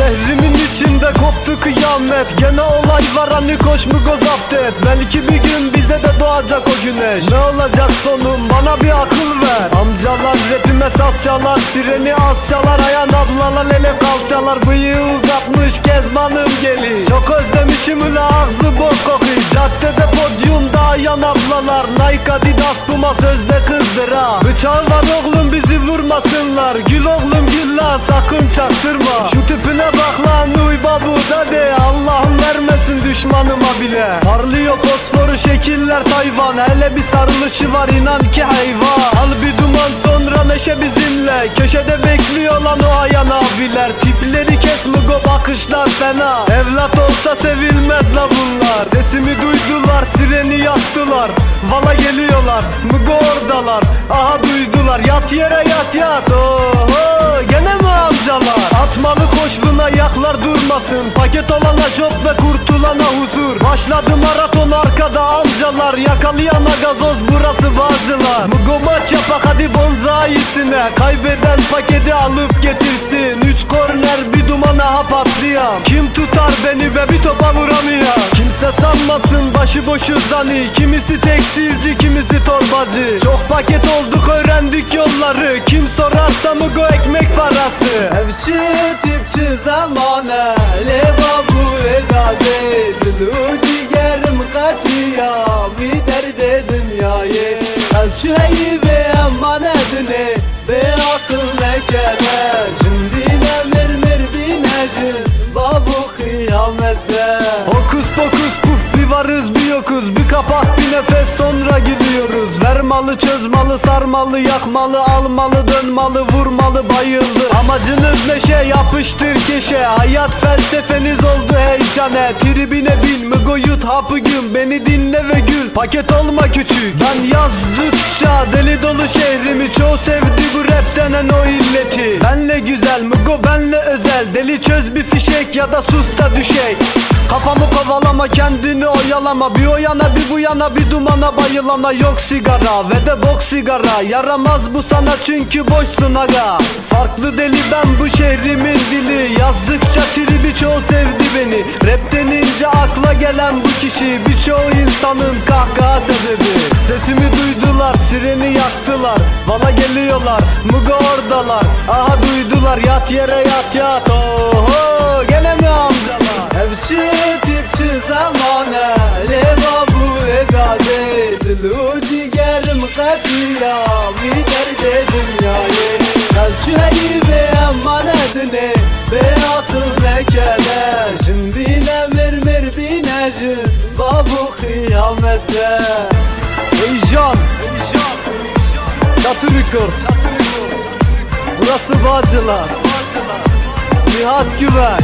Şehrimin içinde koptu kıyamet. Gene olay var hani koş mu göz zapt et? Belki bir gün bize de doğacak o güneş. Ne olacak sonum? Bana bir akıl ver. Amcalar rapime saz çalar Sireni az çalar Ayan ablalar ele kalçalar. Bıyığı uzatmış kezbanım geli. Çok özlemişim ula ağzı bok kokuyor. Caddede ablalar Nike Adidas Puma sözde kızdır ha Bıçağı var oğlum bizi vurmasınlar. Gül oğlum gül la sakın çaktırma. Şu tipine bak lan uy babu da de Allah'ım vermesin düşmanıma bile. Parlıyor fosforu şekiller Tayvan. Hele bir sarılışı var inan ki hayvan. Al bir duman sonra neşe Köşede bekliyor lan o ayan abiler. Tipleri kes mugo bakışlar fena. Evlat olsa sevilmez la bunlar. Sesimi duydular sireni yaktılar. Vala geliyorlar mugo oradalar. Aha duydular yat yere yat yat. Oho gene mi amcalar Atmalı koşvuna yaklar durmasın. Paket olana job ve kurtulana huzur. Başladı maraton arkada amcalar Yakalayana gazoz. Burası bazılar. Mugo maç yapak hadi bonzayisine Kaybeden paketi alıp getirsin. Üç korner bir dumana ha patlayan Kim tutar beni be bir topa vuramayan? Kimse sanmasın başıboşu zani. Kimisi tekstilci kimisi torbacı. Çok paket olduk öğrendik yolları. Kim sorarsa Mugo ekmek parası. Evçi tipçi zamane Le babu edade Dilu cigerim katiya Vi derde dünyayı Evçi heyi ve emanetini Be akıl ne kere Şimdi ne mermer binecin Babu kıyamette Hokus pokus puf bir varız bir yokuz Bir kapak bir nefes sonra gidiyoruz. Vermalı çözmalı sarmalı yakmalı Almalı dönmalı vurmalı bayıldı. Amacınız neşe yapıştır keşe. Hayat felsefeniz oldu heyecane Tribine bin mügo yut hapı gün Beni dinle ve gül. Paket olma küçük. Ben yazdıkça deli dolu şehrimi Çoğu sevdi denen o illeti. Benle güzel mügo benle özel. Deli çöz bir fişek ya da sus da düşek Kafamı kovalama kendini oyalama. Bir o yana bir bu yana bir dumana bayılana. Yok sigara ve de bok sigara. Yaramaz bu sana çünkü boşsun aga. Farklı deli ben bu şehrimin dili. Yazdıkça tribi çoğu sevdi beni. Rap denince akla gelen bu kişi. Birçoğu insanın kahkaha sebebi. Sesimi duydular sireni yaktılar Bana geliyorlar. Mugo oradalar. Aha duydular yat yere yat yat. Oho gene mi amcalar? Evçi tipçi zamane Le babu edade Dilu cigerim katiya Vi derde dünyayı. Evçi heyi ve emanetini Be akıl ne kere Şimdi ne mermer binecin Babu kıyamette Heyecan Çatı Records Burası Bağcılar. Nihat Güven